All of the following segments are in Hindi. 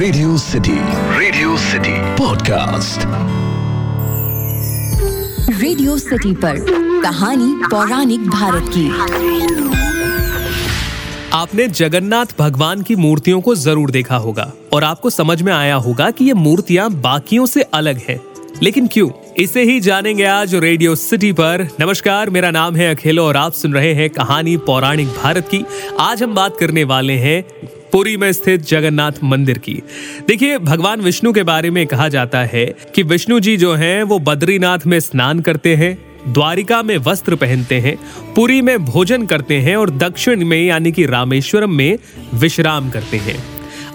Radio city radio city podcast radio city पर कहानी पौराणिक भारत की। आपने जगन्नाथ भगवान की मूर्तियों को ज़रूर देखा होगा और आपको समझ में आया होगा कि ये मूर्तियाँ बाकियों से अलग हैं। लेकिन क्यों? इसे ही जानेंगे आज रेडियो सिटी पर। नमस्कार मेरा नाम है अखिलो और आप सुन रहे हैं कहानी पौराणिक भारत की। आज हम बात करने वाले हैं पुरी में स्थित जगन्नाथ मंदिर की। देखिए, भगवान विष्णु के बारे में कहा जाता है कि विष्णु जी जो हैं, वो बद्रीनाथ में स्नान करते हैं, द्वारिका में वस्त्र पहनते हैं, पुरी में भोजन करते हैं और दक्षिण में, यानी कि रामेश्वरम में, विश्राम करते हैं।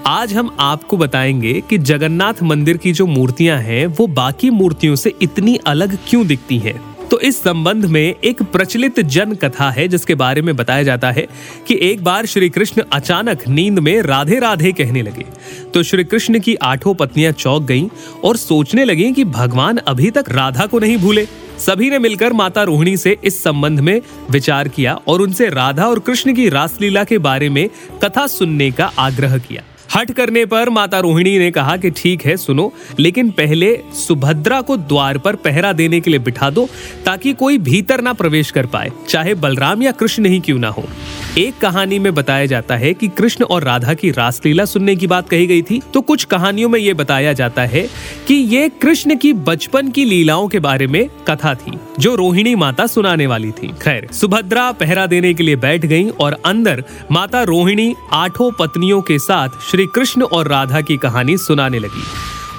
आज हम आपको बताएँगे कि जगन्नाथ मंदिर की जो मूर्तियाँ हैं, वो बाकी मूर्तियों से इतनी अलग क्यों दिखती हैं। तो इस संबंध में एक प्रचलित जन कथा है, जिसके बारे में बताया जाता है कि एक बार श्री कृष्ण अचानक नींद में राधे राधे कहने लगे। तो श्री कृष्ण की आठों पत्नियाँ चौक गईं और सोचने लगी कि भगवान अभी तक राधा को नहीं भूले। सभी ने मिलकर माता रोहिणी से इस संबंध में विचार किया और उनसे राधा और कृष्ण की रासलीला के बारे में कथा सुनने का आग्रह किया। हट करने पर माता रोहिणी ने कहा कि ठीक है, सुनो, लेकिन पहले सुभद्रा को द्वार पर पहरा देने के लिए बिठा दो, ताकि कोई भीतर ना प्रवेश कर पाए, चाहे बलराम या कृष्ण ही क्यों ना हो। एक कहानी में बताया जाता है कि कृष्ण और राधा की रासलीला सुनने की बात कही गई थी तो कुछ कहानियों में ये बताया जाता है कि ये कृष्ण की बचपन की लीलाओं के बारे में कथा थी, जो रोहिणी माता सुनाने वाली थी। खैर, सुभद्रा पहरा देने के लिए बैठ गई और अंदर माता रोहिणी आठों पत्नियों के साथ श्री कृष्ण और राधा की कहानी सुनाने लगी।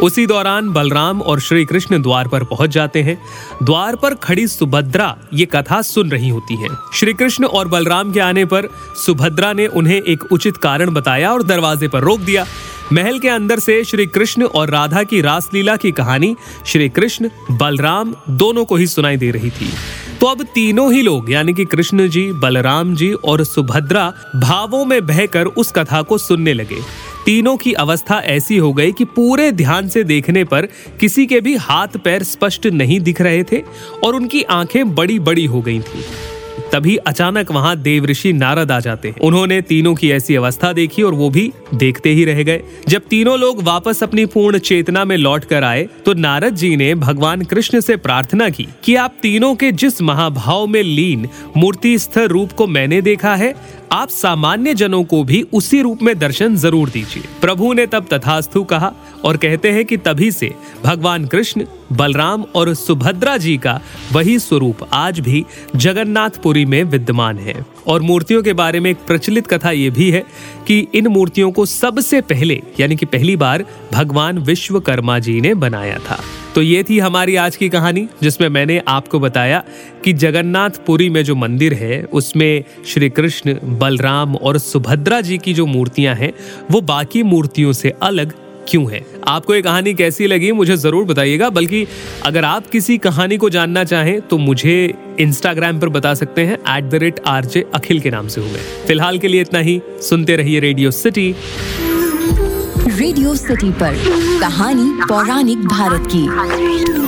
उसी दौरान बलराम और श्री कृष्ण द्वार पर पहुँच जाते हैं। द्वार पर खड़ी सुभद्रा ये कथा सुन रही होती है। श्री कृष्ण और बलराम के आने पर सुभद्रा ने उन्हें एक उचित कारण बताया और दरवाजे पर रोक दिया। महल के अंदर से श्री कृष्ण और राधा की रासलीला की कहानी श्री कृष्ण बलराम दोनों को ही सुनाई दे रही थी। तो अब तीनों ही लोग, यानी कि कृष्ण जी, बलराम जी और सुभद्रा, भावों में बहकर उस कथा को सुनने लगे। तीनों की अवस्था ऐसी हो गई कि पूरे ध्यान से देखने पर किसी के भी हाथ पैर स्पष्ट नहीं दिख रहे थे और उनकी आँखें बड़ी बड़ी हो गई थी। तभी अचानक वहाँ देवऋषि नारद आ जाते। हैं उन्होंने तीनों की ऐसी अवस्था देखी और वो भी देखते ही रह गए। जब तीनों लोग वापस अपनी पूर्ण चेतना में लौट कर आए तो नारद जी ने भगवान कृष्ण से प्रार्थना की कि आप तीनों के जिस महाभाव में लीन मूर्ति स्थिर रूप को मैंने देखा है, आप सामान्य जनों को भी उसी रूप में दर्शन ज़रूर दीजिए। प्रभु ने तब तथास्तु कहा और कहते हैं कि तभी से भगवान कृष्ण बलराम और सुभद्रा जी का वही स्वरूप आज भी जगन्नाथपुरी में विद्यमान है। और मूर्तियों के बारे में एक प्रचलित कथा ये भी है कि इन मूर्तियों को सबसे पहले, यानी कि पहली बार, भगवान विश्वकर्मा जी ने बनाया था। तो ये थी हमारी आज की कहानी, जिसमें मैंने आपको बताया कि जगन्नाथपुरी में जो मंदिर है, उसमें श्री कृष्ण, बलराम और सुभद्रा जी की जो मूर्तियाँ हैं, वो बाकी मूर्तियों से अलग क्यों है? आपको ये कहानी कैसी लगी मुझे ज़रूर बताइएगा, बल्कि अगर आप किसी कहानी को जानना चाहें तो मुझे इंस्टाग्राम पर बता सकते हैं at the rate R J Akhil के नाम से हुए फ़िलहाल के लिए इतना ही, सुनते रहिए रेडियो सिटी रेडियो सिटी पर कहानी पौराणिक भारत की।